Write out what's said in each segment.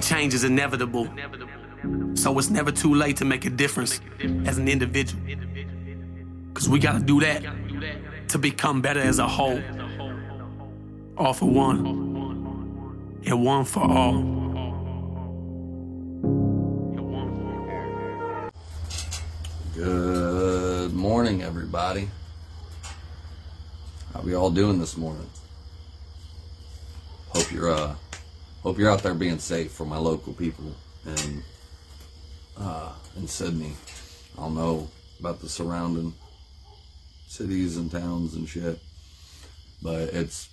change is inevitable. So it's never too late to make a difference as an individual. Cause we gotta do that to become better as a whole. All for one, and one for all. Good morning, everybody. How we all doing this morning? Hope you're uh hope you're out there being safe for my local people and uh in Sydney. I don't know about the surrounding cities and towns and shit. But it's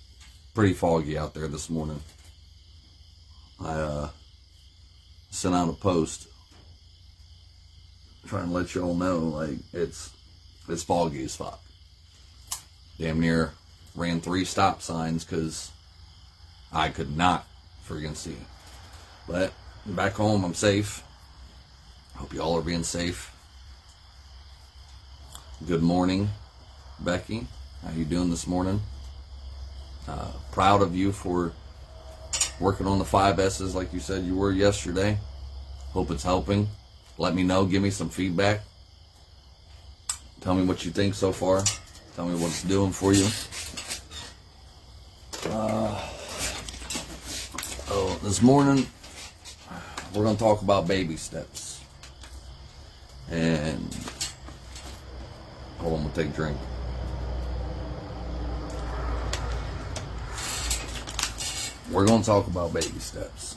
pretty foggy out there this morning. I uh sent out a post trying to let y'all know like it's it's foggy as fuck. Damn near ran three stop signs because I could not friggin' see. But back home, I'm safe. Hope y'all are being safe. Good morning, Becky. How you doing this morning? Uh, proud of you for working on the five S's like you said you were yesterday. Hope it's helping. Let me know. Give me some feedback. Tell me what you think so far. Tell me what it's doing for you. Uh, oh, this morning we're going to talk about baby steps. And hold on, we'll take a drink. We're going to talk about baby steps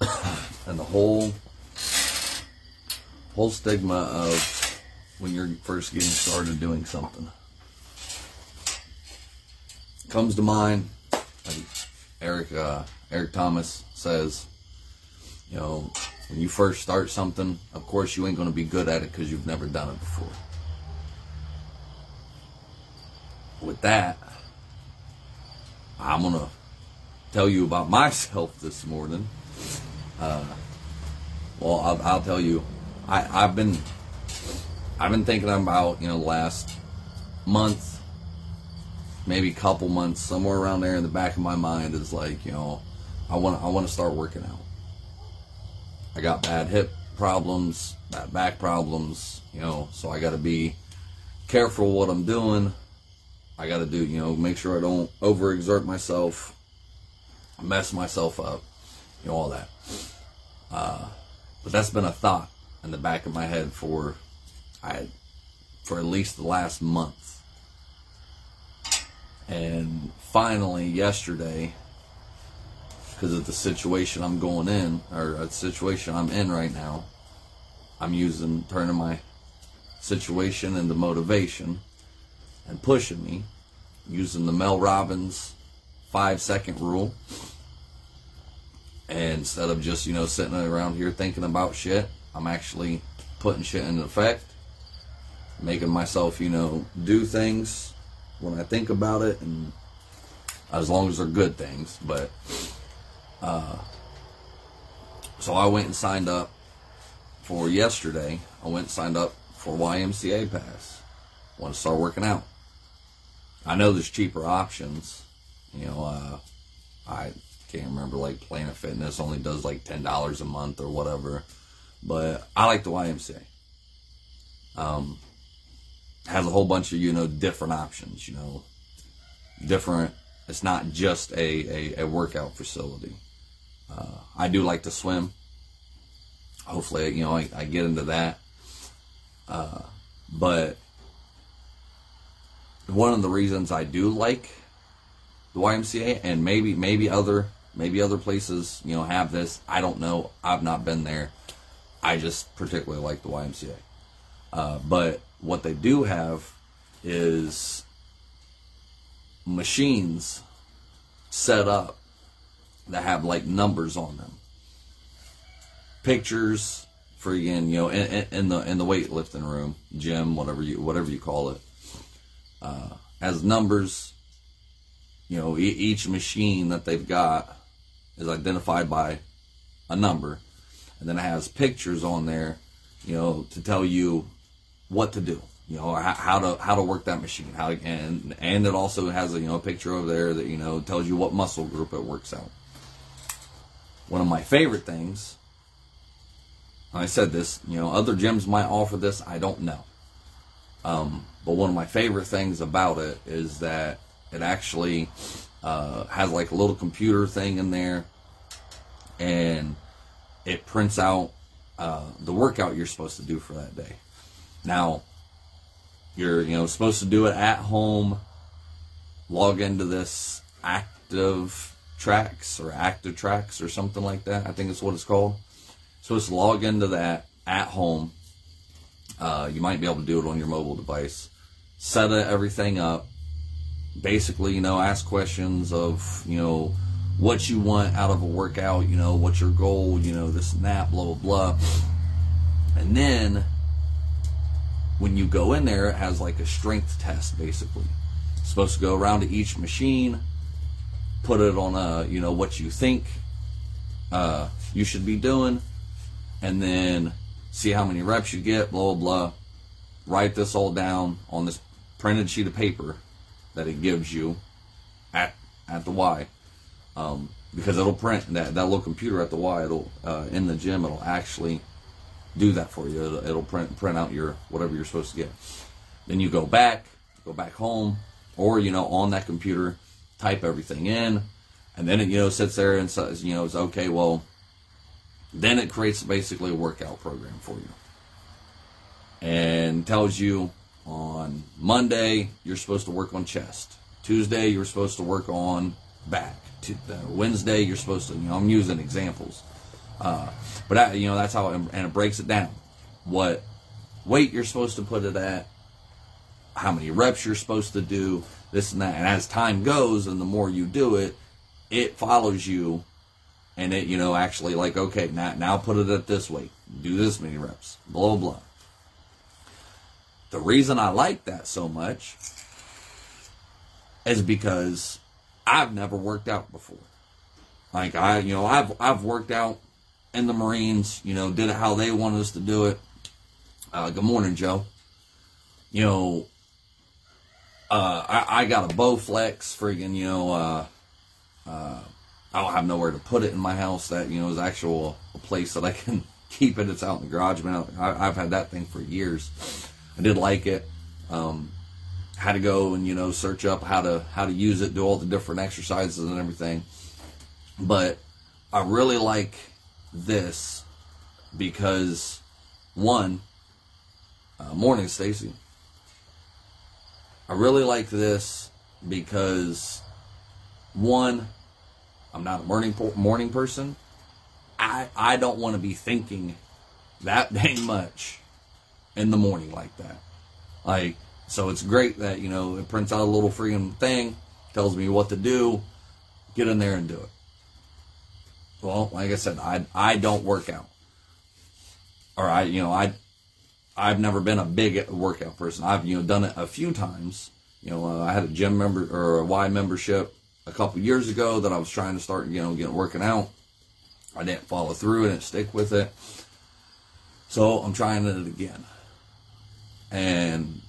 and the whole whole stigma of when you're first getting started doing something comes to mind. Like Eric uh, Eric Thomas says, you know, when you first start something, of course you ain't going to be good at it because you've never done it before. With that, I'm gonna tell you about myself this morning. Uh, well, I'll, I'll tell you I, I've been I've been thinking about you know the last month, maybe a couple months, somewhere around there in the back of my mind is like you know I want I want to start working out. I got bad hip problems, bad back problems, you know, so I got to be careful what I'm doing. I got to do you know make sure I don't overexert myself, mess myself up, you know all that. Uh, but that's been a thought in the back of my head for I for at least the last month. And finally yesterday because of the situation I'm going in or uh, a situation I'm in right now, I'm using turning my situation into motivation and pushing me using the Mel Robbins 5 second rule. And instead of just, you know, sitting around here thinking about shit, I'm actually putting shit into effect, making myself, you know, do things when I think about it, and as long as they're good things. But, uh, so I went and signed up for yesterday. I went and signed up for YMCA Pass. Want to start working out. I know there's cheaper options. You know, uh, I can't remember like Planet Fitness only does like ten dollars a month or whatever. But I like the YMCA. Um, has a whole bunch of you know different options. You know, different. It's not just a a, a workout facility. Uh, I do like to swim. Hopefully, you know, I, I get into that. Uh, but one of the reasons I do like the YMCA, and maybe maybe other maybe other places, you know, have this. I don't know. I've not been there. I just particularly like the YMCA. Uh, but what they do have is machines set up that have like numbers on them, pictures for again, you know, in, in the in the weightlifting room, gym, whatever you whatever you call it, uh, has numbers. You know, e- each machine that they've got is identified by a number and then it has pictures on there, you know, to tell you what to do, you know, how, how to how to work that machine, how and and it also has a you know a picture over there that you know tells you what muscle group it works out. One of my favorite things, I said this, you know, other gyms might offer this, I don't know. Um, but one of my favorite things about it is that it actually uh, has like a little computer thing in there and it prints out uh, the workout you're supposed to do for that day. Now, you're you know supposed to do it at home. Log into this active tracks or active tracks or something like that. I think it's what it's called. So it's log into that at home. Uh, you might be able to do it on your mobile device. Set everything up. Basically, you know, ask questions of you know what you want out of a workout. You know, what's your goal? You know, this and that, blah blah blah. And then when you go in there, it has like a strength test basically. It's supposed to go around to each machine, put it on a, you know, what you think uh, you should be doing, and then see how many reps you get, blah, blah, blah. Write this all down on this printed sheet of paper that it gives you at, at the Y. Um, because it'll print that, that little computer at the Y, it'll, uh, in the gym, it'll actually do that for you. It'll, it'll, print print out your whatever you're supposed to get. Then you go back, go back home, or you know on that computer, type everything in, and then it you know sits there and says you know it's okay. Well, then it creates basically a workout program for you, and tells you on Monday you're supposed to work on chest. Tuesday you're supposed to work on back. Uh, Wednesday you're supposed to you know I'm using examples. Uh, but I, you know that's how it, and it breaks it down. What weight you're supposed to put it at, how many reps you're supposed to do, this and that. And as time goes, and the more you do it, it follows you, and it you know actually like okay now now put it at this weight, do this many reps, blah blah. The reason I like that so much is because I've never worked out before. Like I, you know, I've I've worked out in the Marines, you know, did it how they wanted us to do it. Uh, good morning, Joe. You know, uh, I, I, got a Bowflex, friggin', you know, uh, uh, I don't have nowhere to put it in my house that, you know, is actual a place that I can keep it. It's out in the garage, man. I, have had that thing for years. I did like it. Um, had to go and, you know, search up how to, how to use it, do all the different exercises and everything. But I really like, this because one, uh, morning, Stacy. I really like this because one, I'm not a morning morning person. I I don't want to be thinking that dang much in the morning like that. Like so, it's great that you know it prints out a little freaking thing, tells me what to do. Get in there and do it. Well, like I said, I I don't work out, or I you know I I've never been a big workout person. I've you know done it a few times. You know, uh, I had a gym member or a Y membership a couple years ago that I was trying to start you know getting working out. I didn't follow through and stick with it, so I'm trying it again. And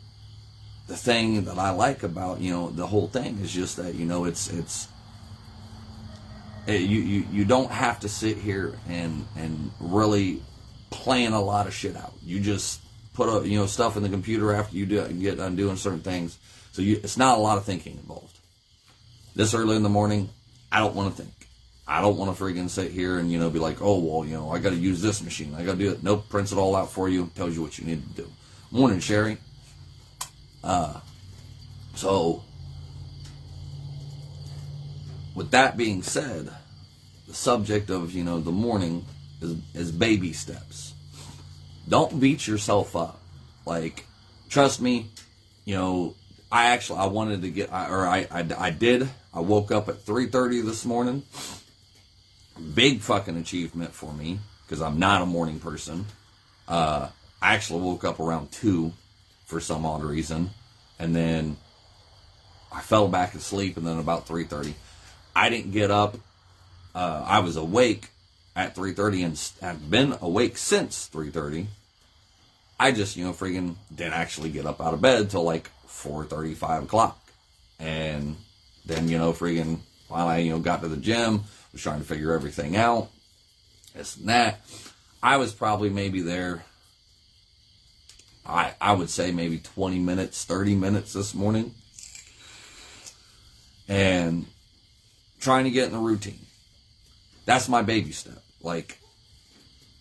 the thing that I like about you know the whole thing is just that you know it's it's you, you you don't have to sit here and and really plan a lot of shit out. You just put a, you know stuff in the computer after you do get done doing certain things. So you, it's not a lot of thinking involved. This early in the morning, I don't want to think. I don't want to freaking sit here and you know be like, oh well, you know I got to use this machine. I got to do it. Nope, prints it all out for you. Tells you what you need to do. Morning, Sherry. Uh, so with that being said, the subject of you know the morning is, is baby steps. Don't beat yourself up. Like, trust me, you know. I actually I wanted to get or I I, I did. I woke up at 3:30 this morning. Big fucking achievement for me because I'm not a morning person. Uh, I actually woke up around two for some odd reason, and then I fell back asleep, and then about 3:30 I didn't get up. Uh, I was awake at 3:30 and have been awake since 3:30. I just, you know, freaking didn't actually get up out of bed till like 4.35 o'clock, and then, you know, freaking while I, you know, got to the gym, was trying to figure everything out, this and that. I was probably maybe there. I I would say maybe 20 minutes, 30 minutes this morning. And trying to get in the routine. That's my baby step. Like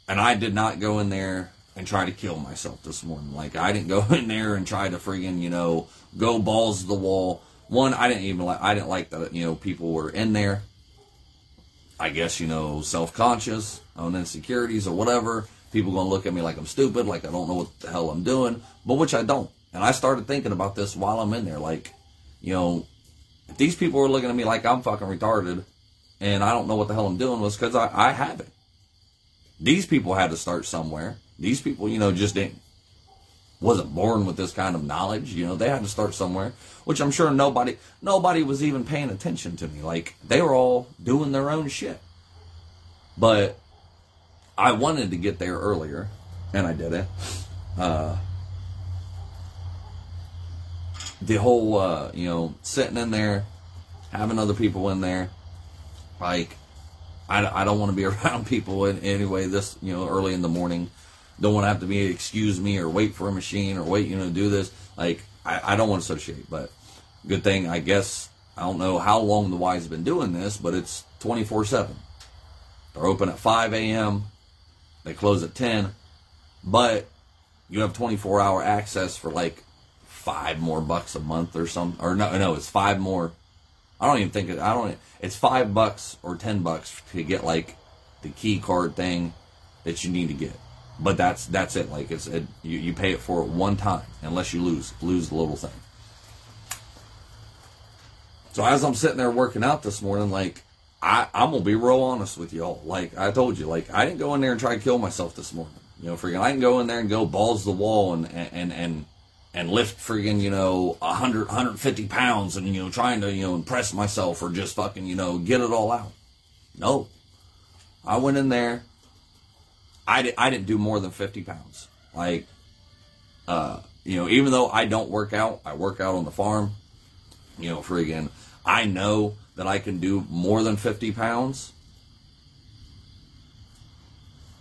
and I did not go in there and try to kill myself this morning. Like I didn't go in there and try to friggin', you know, go balls to the wall. One, I didn't even like I didn't like that, you know, people were in there. I guess, you know, self conscious, on insecurities or whatever. People gonna look at me like I'm stupid, like I don't know what the hell I'm doing, but which I don't. And I started thinking about this while I'm in there, like, you know, if these people are looking at me like I'm fucking retarded and I don't know what the hell I'm doing was because I, I haven't. These people had to start somewhere. These people, you know, just didn't wasn't born with this kind of knowledge. You know, they had to start somewhere, which I'm sure nobody nobody was even paying attention to me. Like they were all doing their own shit. But I wanted to get there earlier, and I did it. Uh, the whole, uh, you know, sitting in there, having other people in there, like, I, I don't want to be around people in any way this, you know, early in the morning. Don't want to have to be excuse me or wait for a machine or wait, you know, do this. Like, I, I don't want to associate, but good thing, I guess, I don't know how long the Y's been doing this, but it's 24 7. They're open at 5 a.m., they close at 10, but you have 24 hour access for like five more bucks a month or something. Or no, no, it's five more. I don't even think I don't, it's five bucks or 10 bucks to get like the key card thing that you need to get. But that's, that's it. Like it's, it, you, you pay it for it one time unless you lose, lose the little thing. So as I'm sitting there working out this morning, like, I, I'm gonna be real honest with y'all. Like I told you, like I didn't go in there and try to kill myself this morning. You know, freaking, I didn't go in there and go balls the wall and and and and lift freaking, you know, 100, 150 pounds and you know trying to you know impress myself or just fucking you know get it all out. No, I went in there. I did, I didn't do more than 50 pounds. Like, uh, you know, even though I don't work out, I work out on the farm. You know, freaking, I know that I can do more than 50 pounds.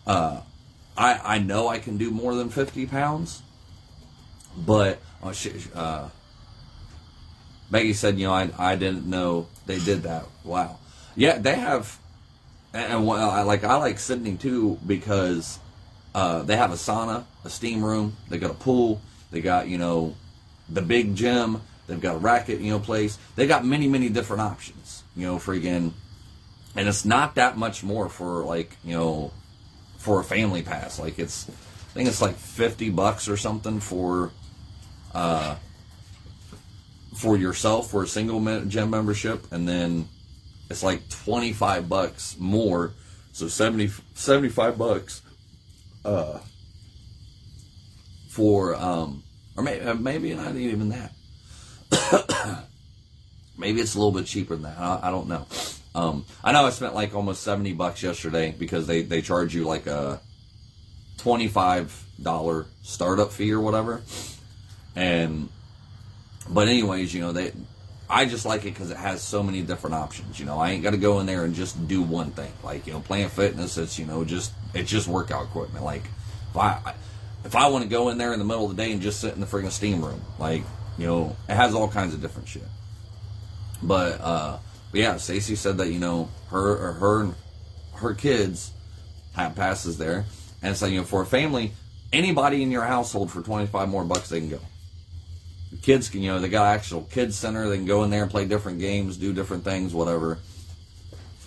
Uh, I, I know I can do more than 50 pounds, but oh, uh, Maggie said, you know, I, I didn't know they did that. Wow. Yeah, they have, and well, I like I like Sydney too because uh, they have a sauna, a steam room, they got a pool, they got you know the big gym, They've got a racket, you know, place. They got many, many different options, you know, freaking. And it's not that much more for like, you know, for a family pass. Like it's, I think it's like 50 bucks or something for, uh, for yourself for a single gym membership. And then it's like 25 bucks more. So 70, 75 bucks, uh, for, um, or maybe, maybe not even that Maybe it's a little bit cheaper than that. I, I don't know. Um, I know I spent like almost seventy bucks yesterday because they they charge you like a twenty five dollar startup fee or whatever. And but anyways, you know they. I just like it because it has so many different options. You know, I ain't got to go in there and just do one thing. Like you know, Planet Fitness, it's you know just it's just workout equipment. Like if I if I want to go in there in the middle of the day and just sit in the freaking steam room, like you know, it has all kinds of different shit. But uh, but yeah, Stacy said that you know her her her kids have passes there, and so you know for a family, anybody in your household for twenty five more bucks they can go. Kids can you know they got actual kids center they can go in there and play different games, do different things, whatever.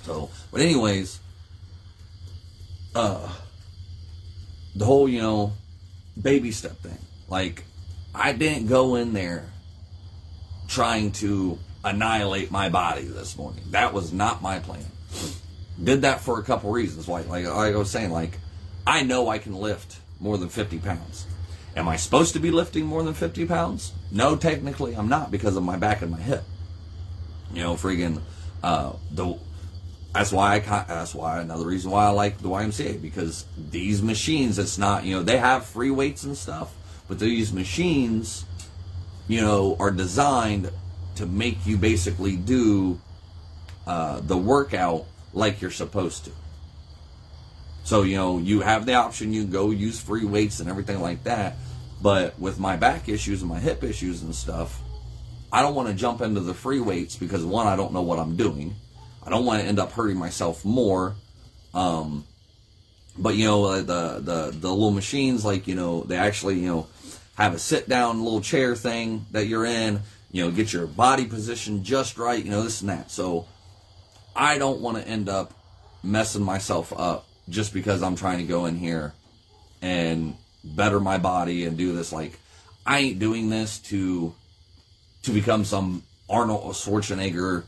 So, but anyways, uh, the whole you know baby step thing, like I didn't go in there trying to annihilate my body this morning. That was not my plan. Did that for a couple reasons. Like, like, like I was saying, like, I know I can lift more than 50 pounds. Am I supposed to be lifting more than 50 pounds? No, technically I'm not because of my back and my hip. You know, friggin', uh, the, that's why I, that's why, another reason why I like the YMCA because these machines, it's not, you know, they have free weights and stuff, but these machines, you know, are designed to make you basically do uh, the workout like you're supposed to. So, you know, you have the option, you go use free weights and everything like that. But with my back issues and my hip issues and stuff, I don't want to jump into the free weights because one, I don't know what I'm doing. I don't want to end up hurting myself more. Um, but you know the the the little machines, like you know, they actually you know have a sit down little chair thing that you're in. You know, get your body position just right. You know, this and that. So I don't want to end up messing myself up just because I'm trying to go in here and better my body and do this. Like I ain't doing this to to become some Arnold Schwarzenegger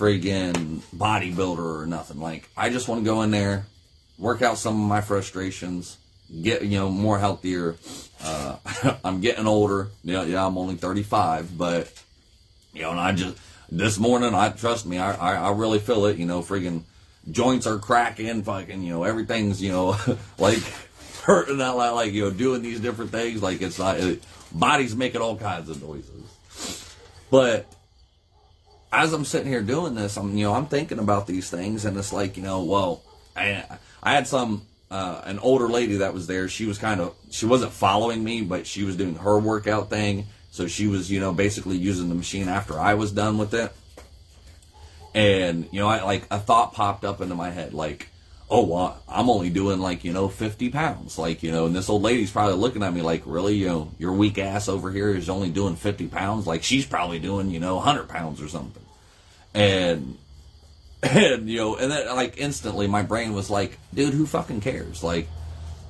friggin' bodybuilder or nothing. Like, I just want to go in there, work out some of my frustrations, get, you know, more healthier. Uh, I'm getting older. Yeah, yeah, I'm only 35, but, you know, and I just, this morning, I, trust me, I, I, I really feel it, you know, friggin' joints are cracking, fucking, you know, everything's, you know, like, hurting out like, like, you know, doing these different things. Like, it's not, it, body's making all kinds of noises. But as I'm sitting here doing this, I'm you know I'm thinking about these things, and it's like you know, well, I I had some uh, an older lady that was there. She was kind of she wasn't following me, but she was doing her workout thing. So she was you know basically using the machine after I was done with it. And you know, I like a thought popped up into my head, like, oh, well, I'm only doing like, you know, 50 pounds. Like, you know, and this old lady's probably looking at me like, really, you know, your weak ass over here is only doing 50 pounds. Like, she's probably doing, you know, 100 pounds or something. And, and, you know, and then like instantly my brain was like, dude, who fucking cares? Like,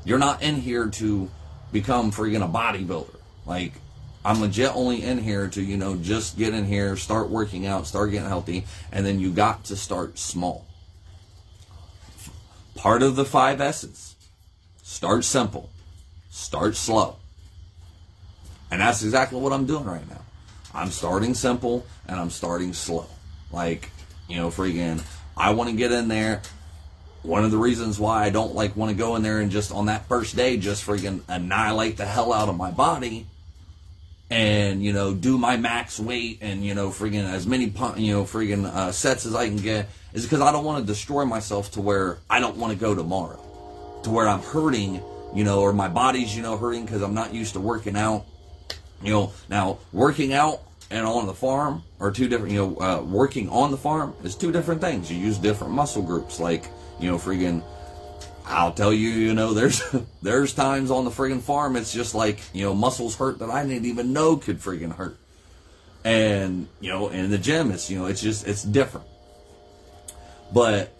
you're not in here to become freaking a bodybuilder. Like, I'm legit only in here to, you know, just get in here, start working out, start getting healthy, and then you got to start small part of the five S's. Start simple, start slow. And that's exactly what I'm doing right now. I'm starting simple and I'm starting slow. Like, you know, freaking, I want to get in there. One of the reasons why I don't like want to go in there and just on that first day just freaking annihilate the hell out of my body and you know do my max weight and you know friggin' as many you know friggin' uh, sets as I can get is because I don't want to destroy myself to where I don't want to go tomorrow, to where I'm hurting, you know, or my body's you know hurting because I'm not used to working out. You know, now working out and on the farm are two different. You know, uh, working on the farm is two different things. You use different muscle groups, like you know, friggin' I'll tell you, you know, there's there's times on the friggin' farm it's just like, you know, muscles hurt that I didn't even know could friggin' hurt. And, you know, in the gym it's, you know, it's just it's different. But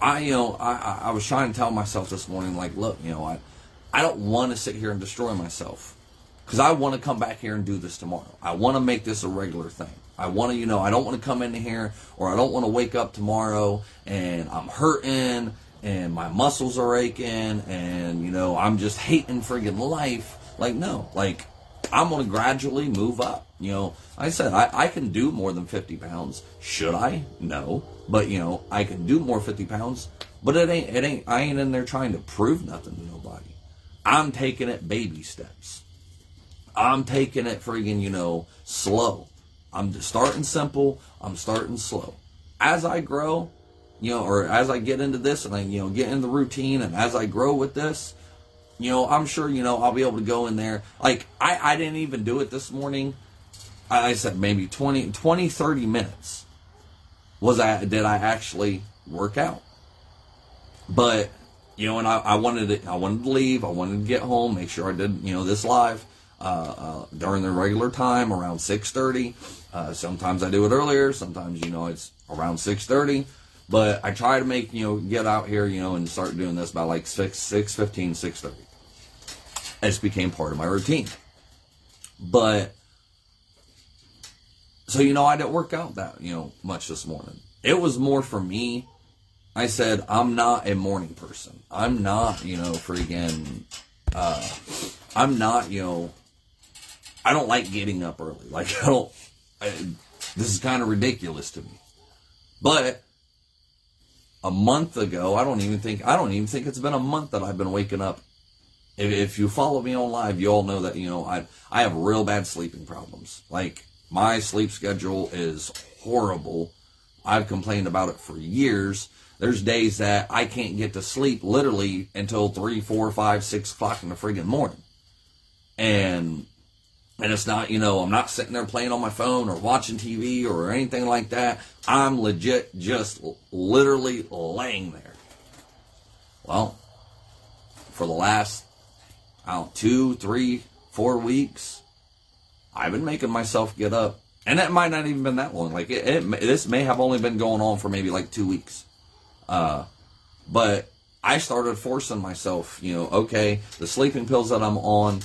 I, you know, I, I was trying to tell myself this morning, like, look, you know, I, I don't want to sit here and destroy myself because I want to come back here and do this tomorrow. I want to make this a regular thing. I want to, you know, I don't want to come in here or I don't want to wake up tomorrow and I'm hurting and my muscles are aching and, you know, I'm just hating friggin' life. Like, no, like, I'm going to gradually move up. You know, I said I, I can do more than 50 pounds. Should I? No. But, you know, I can do more 50 pounds, but it ain't, it ain't, I ain't in there trying to prove nothing to nobody. I'm taking it baby steps. I'm taking it friggin', you know, slow. I'm starting simple. I'm starting slow. As I grow, you know, or as I get into this and I, you know, get in the routine and as I grow with this, you know, I'm sure, you know, I'll be able to go in there. Like, I, I didn't even do it this morning. I said maybe 20, 20, 30 minutes was I, did I actually work out. But, you know, and I, I wanted to, I wanted to leave. I wanted to get home, make sure I did, you know, this live. Uh, uh, during the regular time around 6.30 uh, sometimes i do it earlier sometimes you know it's around 6.30 but i try to make you know get out here you know and start doing this by like 6 6 15 6.30 it's became part of my routine. But so you know i didn't work out that you know much this morning. It was more for me. I said i'm not a morning person. I'm not you know freaking uh i'm not you know I don't like getting up early. Like I don't. I, this is kind of ridiculous to me. But a month ago, I don't even think I don't even think it's been a month that I've been waking up. If, if you follow me on live, you all know that you know I I have real bad sleeping problems. Like my sleep schedule is horrible. I've complained about it for years. there's days that I can't get to sleep literally until three, four, five, six o'clock in the friggin' morning. And and it's not, you know, I'm not sitting there playing on my phone or watching TV or anything like that. I'm legit just literally laying there. Well, for the last, I don't two, three, four weeks, I've been making myself get up. And that might not even been that long. Like, it, it this may have only been going on for maybe like two weeks. Uh, but I started forcing myself, you know, okay, the sleeping pills that I'm on,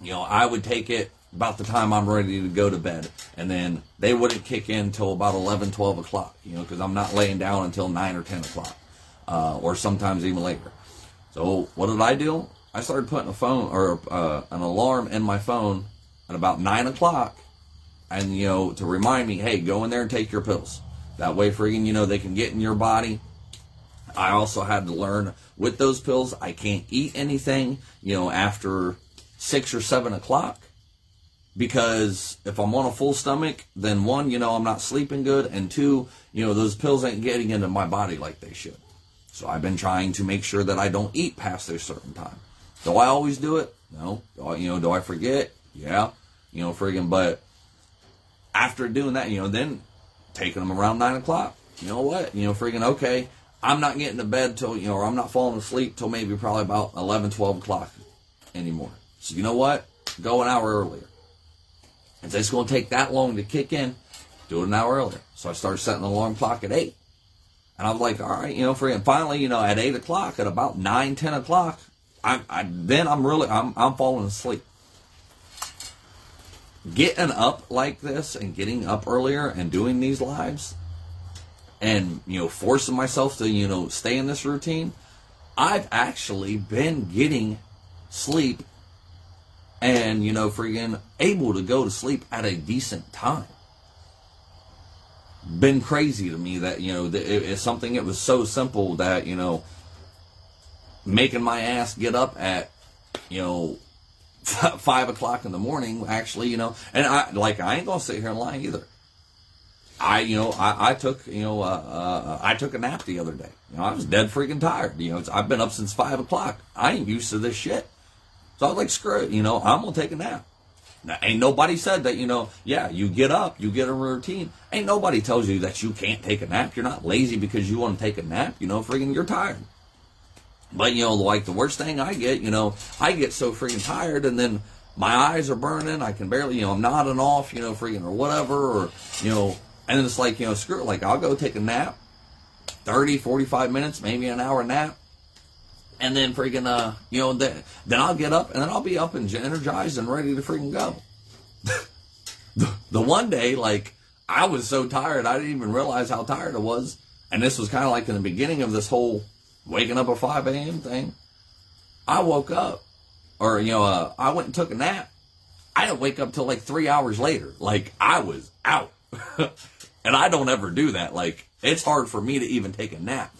you know, I would take it about the time I'm ready to go to bed. And then they wouldn't kick in till about 11, 12 o'clock, you know, because I'm not laying down until 9 or 10 o'clock, uh, or sometimes even later. So what did I do? I started putting a phone or uh, an alarm in my phone at about 9 o'clock, and, you know, to remind me, hey, go in there and take your pills. That way, friggin', you know, they can get in your body. I also had to learn with those pills, I can't eat anything, you know, after six or seven o'clock because if I'm on a full stomach, then one, you know, I'm not sleeping good, and two, you know, those pills ain't getting into my body like they should. So I've been trying to make sure that I don't eat past a certain time. Do I always do it? No. I, you know, do I forget? Yeah. You know, friggin', but after doing that, you know, then taking them around nine o'clock, you know what? You know, friggin', okay, I'm not getting to bed till, you know, or I'm not falling asleep till maybe probably about 11, 12 o'clock anymore. So you know what? Go an hour earlier. And it's going to take that long to kick in, do it an hour earlier. So I started setting the alarm clock at 8. And I was like, all right, you know, for and finally, you know, at 8 o'clock, at about 9, 10 o'clock, I, I then I'm really, I'm, I'm falling asleep. Getting up like this and getting up earlier and doing these lives and, you know, forcing myself to, you know, stay in this routine, I've actually been getting sleep and you know freaking able to go to sleep at a decent time. Been crazy to me that you know it's something that was so simple that you know making my ass get up at you know five o'clock in the morning actually you know and i like i ain't gonna sit here and lie either. I you know i, I took you know uh, uh, i took a nap the other day. You know i was dead freaking tired. You know i've been up since five o'clock. I ain't used to this shit so I was like, screw it, you know, I'm gonna take a nap. Now, ain't nobody said that, you know, yeah, you get up, you get a routine. Ain't nobody tells you that you can't take a nap. You're not lazy because you want to take a nap, you know, freaking you're tired. But, you know, like the worst thing I get, you know, I get so freaking tired and then my eyes are burning. I can barely, you know, I'm nodding off, you know, freaking or whatever, or, you know, and it's like, you know, screw it, like I'll go take a nap, 30, 45 minutes, maybe an hour nap and then freaking uh you know then then I'll get up and then I'll be up and energized and ready to freaking go. the, the one day like I was so tired I didn't even realize how tired I was, and this was kind of like in the beginning of this whole waking up at five a.m. thing. I woke up, or you know, uh, I went and took a nap. I didn't wake up till like three hours later. Like I was out, and I don't ever do that. Like it's hard for me to even take a nap.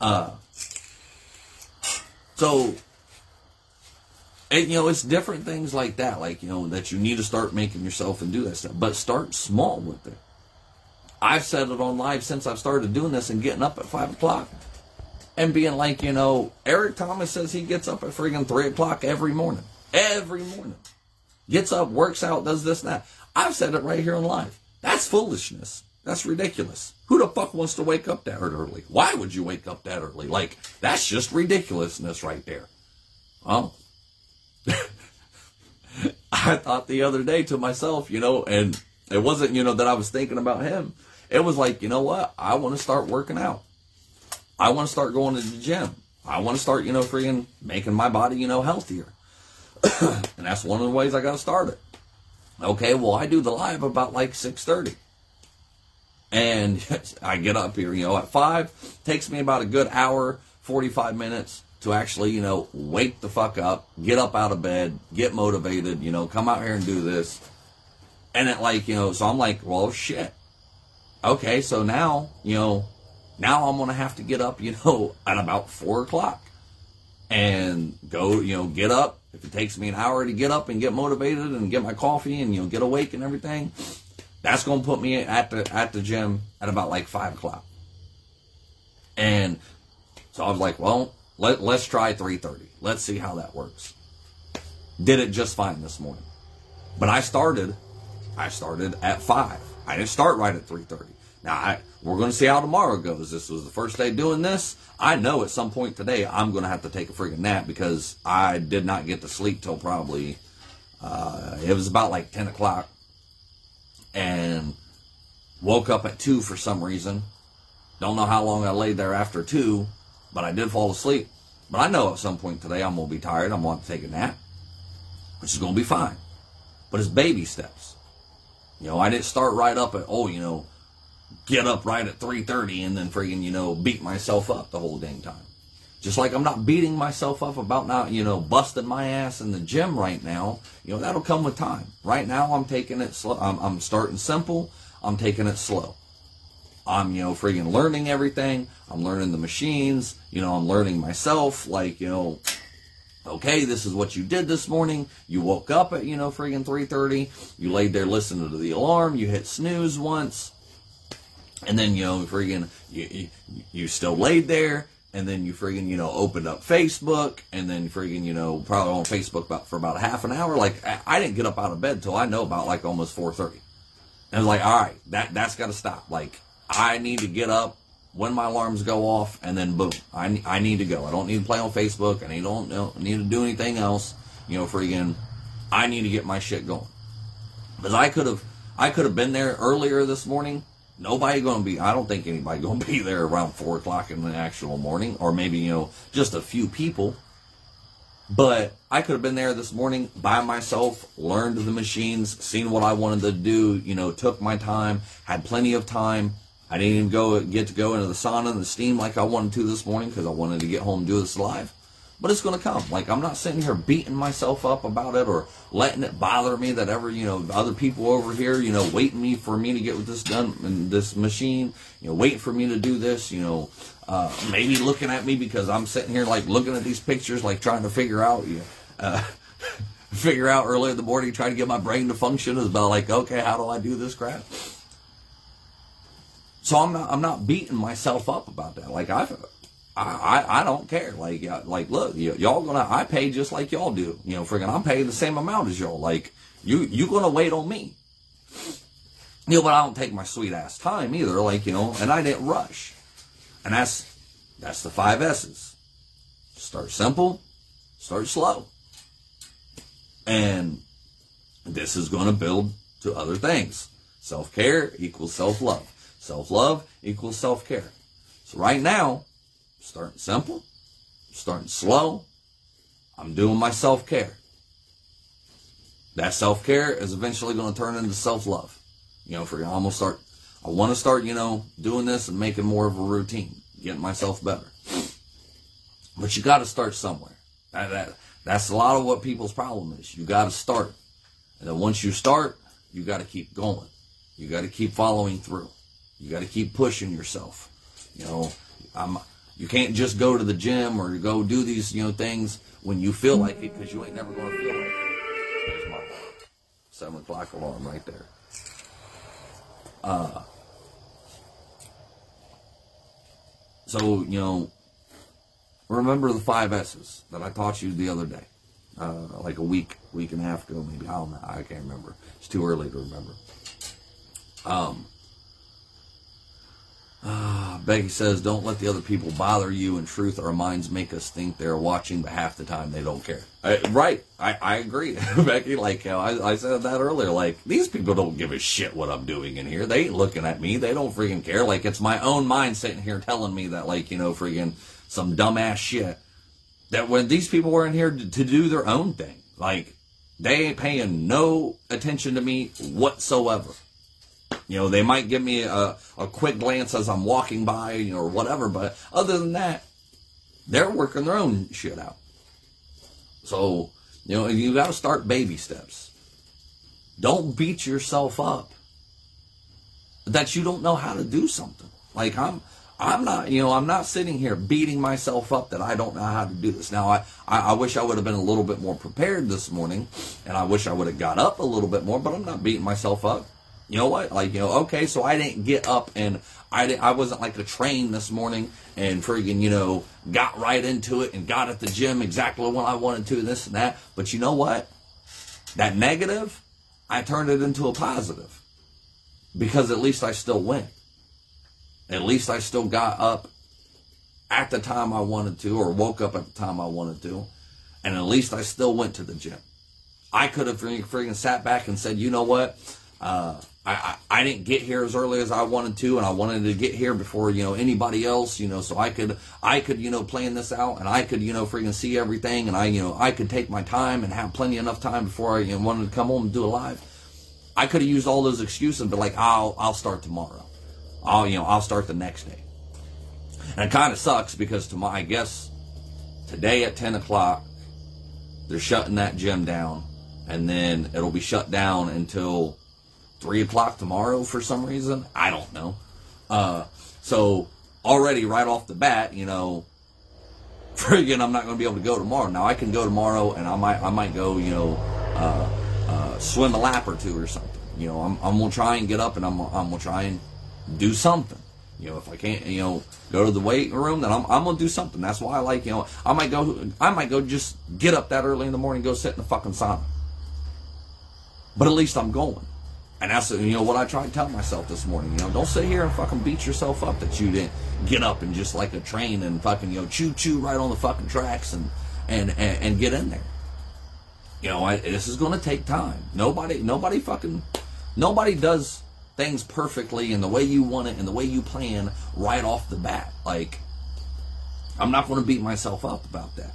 Uh, so, and you know, it's different things like that, like, you know, that you need to start making yourself and do that stuff. But start small with it. I've said it on live since I've started doing this and getting up at 5 o'clock and being like, you know, Eric Thomas says he gets up at freaking 3 o'clock every morning. Every morning. Gets up, works out, does this and that. I've said it right here on live. That's foolishness. That's ridiculous. Who the fuck wants to wake up that early? Why would you wake up that early? Like, that's just ridiculousness right there. Well, I thought the other day to myself, you know, and it wasn't, you know, that I was thinking about him. It was like, you know what? I want to start working out. I want to start going to the gym. I want to start, you know, freaking making my body, you know, healthier. and that's one of the ways I got to start it. Okay, well, I do the live about like 6.30. And I get up here, you know, at five. Takes me about a good hour, 45 minutes to actually, you know, wake the fuck up, get up out of bed, get motivated, you know, come out here and do this. And it like, you know, so I'm like, well, shit. Okay, so now, you know, now I'm going to have to get up, you know, at about four o'clock and go, you know, get up. If it takes me an hour to get up and get motivated and get my coffee and, you know, get awake and everything, that's to put me at the at the gym at about like five o'clock. And so I was like, well, let, let's try 3.30. Let's see how that works. Did it just fine this morning. But I started, I started at 5. I didn't start right at 3.30. Now, I, we're to see how tomorrow goes. This was the first day doing this. I know at some point today I'm to have to take a freaking nap because I did not get to sleep till probably, uh, it was about like 10 o'clock. And woke up at 2 for some reason. Don't know how long I laid there after 2, but I did fall asleep. But I know at some point today I'm going to be tired. I'm going to take a nap, which is going to be fine. But it's baby steps. You know, I didn't start right up at, oh, you know, get up right at 3.30 and then friggin', you know, beat myself up the whole dang time. Just like I'm not beating myself up about not, you know, busting my ass in the gym right now. You know, that'll come with time. Right now, I'm taking it slow. I'm, I'm starting simple. I'm taking it slow. I'm, you know, friggin' learning everything. I'm learning the machines. You know, I'm learning myself. Like, you know, okay, this is what you did this morning. You woke up at, you know, friggin' 3.30. You laid there listening to the alarm. You hit snooze once. And then, you know, friggin', you, you, you still laid there. And then you friggin', you know, opened up Facebook. And then friggin', you know, probably on Facebook about, for about half an hour. Like, I, I didn't get up out of bed till I know about like almost 4.30. And I was like, all right, that, that's got to stop. Like, I need to get up when my alarms go off, and then boom, I, I need to go. I don't need to play on Facebook. I don't, don't need to do anything else. You know, friggin', I need to get my shit going. Because I could have, I could have been there earlier this morning. Nobody going to be. I don't think anybody going to be there around four o'clock in the actual morning, or maybe you know just a few people. But I could have been there this morning by myself, learned the machines, seen what I wanted to do, you know, took my time, had plenty of time. I didn't even go get to go into the sauna and the steam like I wanted to this morning because I wanted to get home and do this live. But it's going to come. Like I'm not sitting here beating myself up about it or letting it bother me that ever, you know, other people over here, you know, waiting me for me to get with this done and this machine, you know, waiting for me to do this, you know, uh, maybe looking at me because I'm sitting here like looking at these pictures, like trying to figure out, you know, uh, figure out early in the morning, trying to get my brain to function is about like, okay, how do I do this crap? So I'm not, I'm not beating myself up about that. Like I, I, I don't care. Like, uh, like, look, y- y'all gonna, I pay just like y'all do. You know, friggin', I'm paying the same amount as y'all. Like, you, you gonna wait on me. You know, but I don't take my sweet ass time either. Like, you know, and I didn't rush. And that's, that's the five S's. Start simple, start slow. And this is to build to other things. Self-care equals self-love. Self-love equals self-care. So right now, starting simple, starting slow. I'm doing my self-care. That self-care is eventually going to turn into self-love. You know, if we're almost start, I want to start, you know, doing this and making more of a routine, getting myself better. But you got to start somewhere. That, that, that's a lot of what people's problem is. You got to start. And then once you start, you got to keep going. You got to keep following through. You got to keep pushing yourself. You know, I'm, you can't just go to the gym or go do these, you know, things when you feel like it because you ain't never going to feel like it. There's my seven o'clock alarm right there. Uh, so, you know, remember the five S's that I taught you the other day, uh, like a week, week and a half ago, maybe. I don't know. I can't remember. It's too early to remember. Um, uh, Becky says, "Don't let the other people bother you. In truth, our minds make us think they're watching, but half the time they don't care." I, right? I, I agree, Becky. Like uh, I, I said that earlier. Like these people don't give a shit what I'm doing in here. They ain't looking at me. They don't freaking care. Like it's my own mind sitting here telling me that, like you know, freaking some dumbass shit. That when these people were in here to, to do their own thing, like they ain't paying no attention to me whatsoever. You know, they might give me a, a quick glance as I'm walking by, or whatever, but other than that, they're working their own shit out. So, you know, you got to start baby steps. Don't beat yourself up that you don't know how to do something. Like I'm, I'm not, you know, I'm not sitting here beating myself up that I don't know how to do this. Now, I, I, I wish I would have been a little bit more prepared this morning, and I wish I would have got up a little bit more, but I'm not beating myself up. You know what? Like, you know, okay, so I didn't get up and I, didn't, I wasn't like a train this morning and friggin', you know, got right into it and got at the gym exactly when I wanted to, this and that. But you know what? That negative, I turned it into a positive because at least I still went. At least I still got up at the time I wanted to or woke up at the time I wanted to. And at least I still went to the gym. I could have freaking sat back and said, you know what? Uh, I, I, didn't get here as early as I wanted to, and I wanted to get here before you know anybody else, you know, so I could I could you know plan this out, and I could you know freaking see everything, and I you know I could take my time and have plenty enough time before I you know, wanted to come home and do a live. I could have used all those excuses, but like I'll I'll start tomorrow, I'll you know I'll start the next day, and it kind of sucks because to my I guess today at ten o'clock they're shutting that gym down, and then it'll be shut down until three o'clock tomorrow for some reason. I don't know. Uh, so already right off the bat, you know, friggin' I'm not going to be able to go tomorrow. Now I can go tomorrow, and I might I might go, you know, uh, uh, swim a lap or two or something. You know, I'm I'm gonna try and get up, and I'm I'm gonna try and do something. You know, if I can't, you know, go to the weight room, then I'm, I'm gonna do something. That's why I like, you know, I might go, I might go just get up that early in the morning, go sit in the fucking sauna. But at least I'm going. And that's you know what I tried to tell myself this morning. You know, don't sit here and fucking beat yourself up that you didn't get up and just like a train and fucking you know choo choo right on the fucking tracks and and and, and get in there. You know, I, this is going to take time. Nobody nobody fucking nobody does things perfectly and the way you want it and the way you plan right off the bat. Like I'm not going to beat myself up about that.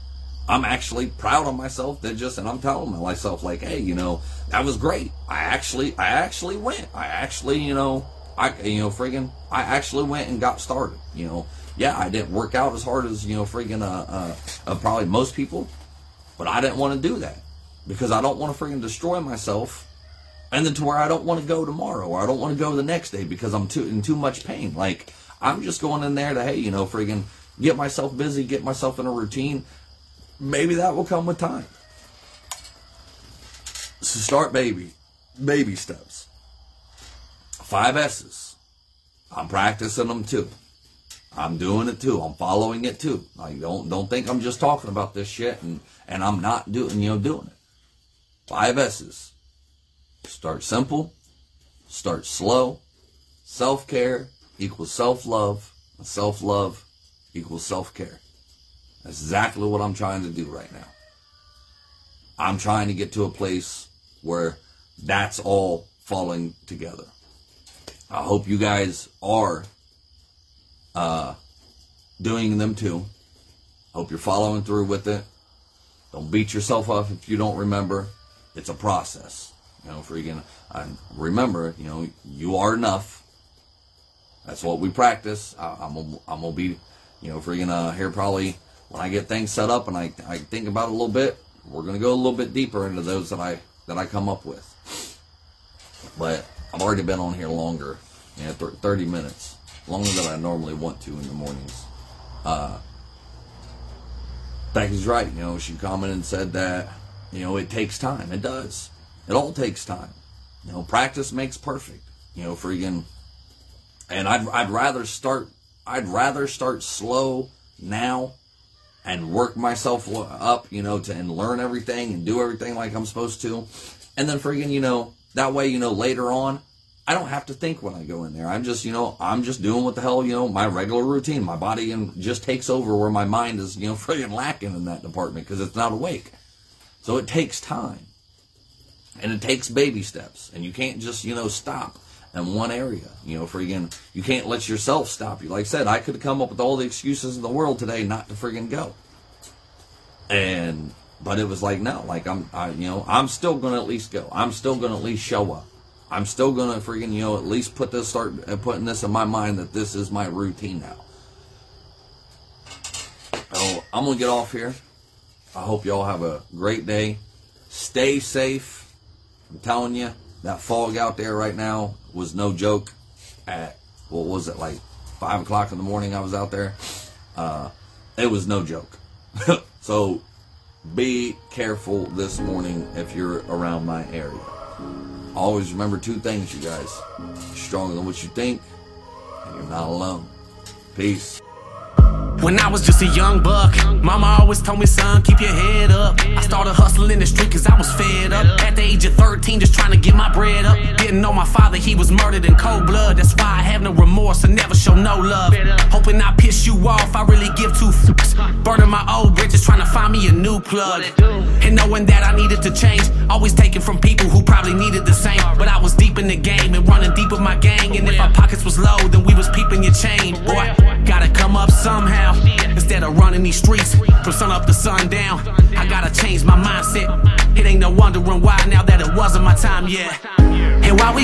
I'm actually proud of myself that just, and I'm telling myself like, hey, you know, that was great. I actually, I actually went. I actually, you know, I, you know, friggin', I actually went and got started. You know, yeah, I didn't work out as hard as you know, friggin', uh, uh, uh probably most people, but I didn't want to do that because I don't want to friggin' destroy myself, and then to where I don't want to go tomorrow or I don't want to go the next day because I'm too in too much pain. Like I'm just going in there to, hey, you know, friggin' get myself busy, get myself in a routine maybe that will come with time. So start baby, baby steps. Five S's. I'm practicing them too. I'm doing it too. I'm following it too. I don't don't think I'm just talking about this shit and and I'm not doing you know doing it. Five S's. Start simple. Start slow. Self care equals self love. Self love equals self care. That's exactly what I'm trying to do right now. I'm trying to get to a place where that's all falling together. I hope you guys are uh, doing them too. Hope you're following through with it. Don't beat yourself up if you don't remember. It's a process. You know, freaking. I remember, you know, you are enough. That's what we practice. I, am gonna, I'm gonna be, you know, freaking uh, here probably when I get things set up and I, I think about it a little bit, we're to go a little bit deeper into those that I that I come up with. But I've already been on here longer, you know, 30 minutes, longer than I normally want to in the mornings. Uh, Becky's right. You know, she commented and said that, you know, it takes time. It does. It all takes time. You know, practice makes perfect. You know, freaking. And I'd I'd rather start I'd rather start slow now and work myself up, you know, to and learn everything and do everything like I'm supposed to. And then friggin', you know, that way, you know, later on, I don't have to think when I go in there. I'm just, you know, I'm just doing what the hell, you know, my regular routine. My body and just takes over where my mind is, you know, friggin' lacking in that department because it's not awake. So it takes time. And it takes baby steps. And you can't just, you know, stop in one area. You know, friggin', you can't let yourself stop you. Like I said, I could come up with all the excuses in the world today not to friggin' go. And, but it was like, no, like I'm, I, you know, I'm still gonna at least go. I'm still gonna at least show up. I'm still gonna friggin', you know, at least put this, start uh, putting this in my mind that this is my routine now. So I'm gonna get off here. I hope y'all have a great day. Stay safe. I'm telling you, that fog out there right now was no joke. At what was it like five o'clock in the morning? I was out there. Uh, it was no joke. so be careful this morning if you're around my area. always remember two things, you guys. You're stronger than what you think, and you're not alone. Peace. When I was just a young buck, mama always told me, son, keep your head up. I started hustling in the street cause I was fed up. At the age of 13, just trying to get my bread up. Didn't know my father, he was murdered in cold blood. That's why I have no remorse and never show no love. Hoping I piss you off, I really give two fucks. Burning my old bridges, trying to find me a new plug. And knowing that I needed to change, always taking from people who probably needed the same. But I was deep in the game and running deep with my gang. And if my pockets was low, then we was peeping your chain. Boy, gotta come up somehow. Instead of running these streets from sun up to sundown, I gotta change my mindset. It ain't no wondering why now that it wasn't my time yet. And why we